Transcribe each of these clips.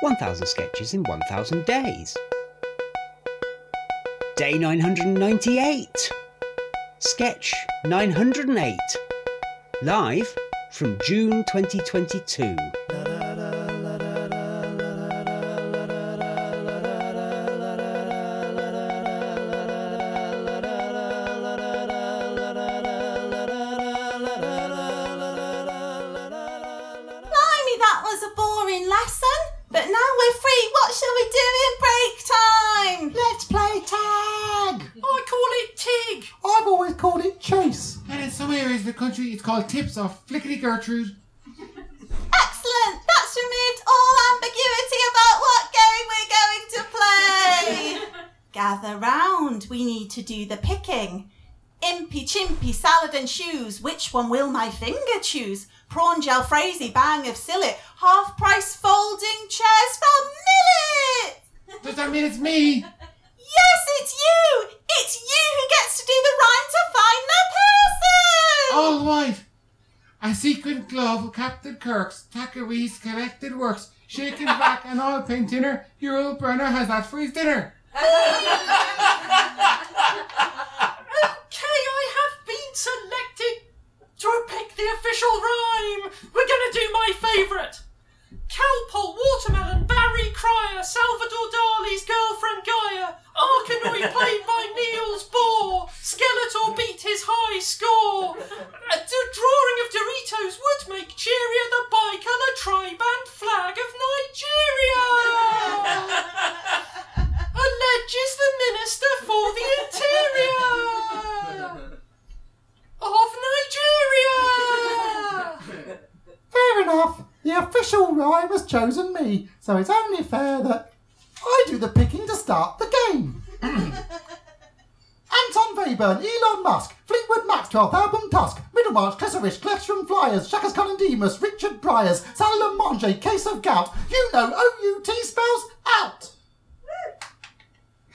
1000 Sketches in 1000 Days. Day 998. Sketch 908. Live from June 2022. Blimey, that was a boring lesson. But now we're free. What shall we do in break time? Let's play tag! I call it TIG. I've always called it chase. And in some areas of the country, it's called tips off Flickety Gertrude. Excellent. That's removed all ambiguity about what game we're going to play. Gather round. We need to do the picking. Impy chimpy salad and shoes. Which one will my finger choose? Prawn jalfrezi, bang of sillet. Half price folding chairs for Millet. Does that mean it's me? Yes, it's you! It's you who gets to do the rhyme to find the person! All right. A sequin glove of Captain Kirk's Thackeray's collected works. Shaken back and oil paint dinner. Yul Brynner has that for his dinner. Okay, I have been selected to pick the official rhyme. We're gonna do my favourite. Calpol, Watermelon, Barry Cryer, Salvador Dali's girlfriend Gaia, oh, Arkanoi played by Niels The official rhyme has chosen me, so it's only fair that I do the picking to start the game. Anton Webern, Elon Musk, Fleetwood Mac's 12th album Tusk, Middlemarch, Clesarish, Clestrum Flyers, Shakas Demus, Richard Briers, Salah Mange, Case of Gout. You know O-U-T spells out.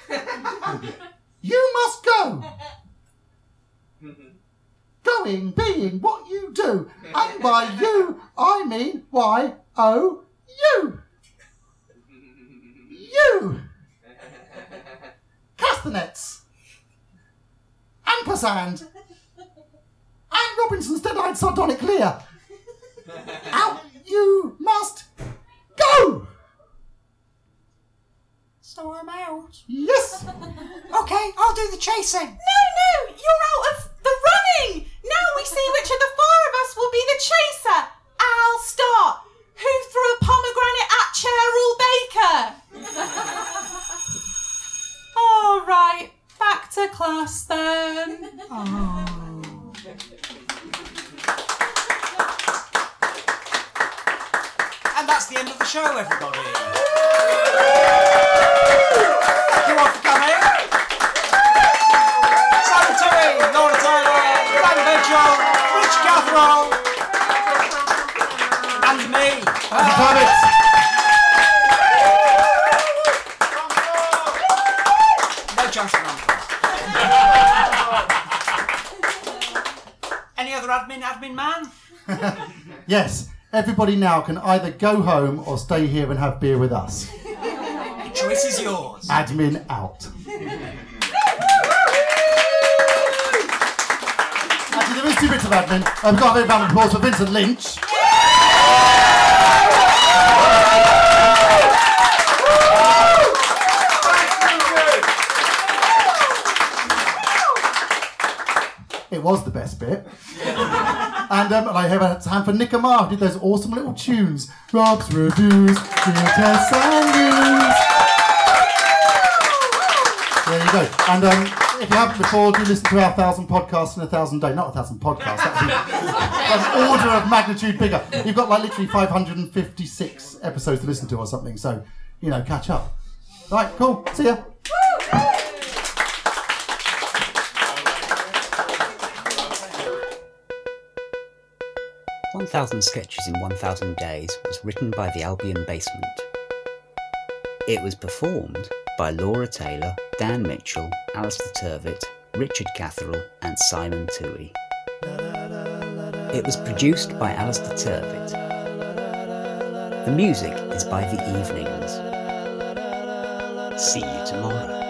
you must go. Going, being, what you do. And by you, I mean Y O U. You. Castanets. Ampersand. Anne Robinson's dead-eyed sardonic leer. Out you must go. So I'm out. Yes. Okay, I'll do the chasing. No, no, you're out of the running! Now we see which of the four of us will be the chaser. I'll start. Who threw a pomegranate at Cheryl Baker? All right, back to class then. And that's the end of the show, everybody. Thank you all for coming. Simon Toohey, Laura Taylor, Frank Mitchell, Rich Catherall, and me. No chance for none. Any other admin, admin man? Yes. Everybody now can either go home or stay here and have beer with us. The choice is yours. Admin out. Actually, there is two bits of admin. I've got a bit of applause for Vincent Lynch. It was the best bit. and, um, and I have a hand for Nick Amar, who did those awesome little tunes. Rob's reviews, tests and. There you go. And um, if you haven't before, do listen to our thousand podcasts in a thousand days. Not a thousand podcasts. That's an order of magnitude bigger. You've got like literally 556 episodes to listen to or something. So, you know, catch up. Right, cool. See ya. 1000 Sketches in 1000 Days was written by the Albion Basement. It was performed by Laura Taylor, Dan Mitchell, Alistair Turvitt, Richard Catherall, and Simon Toohey. It was produced by Alistair Turvitt. The music is by The Evenings. See you tomorrow.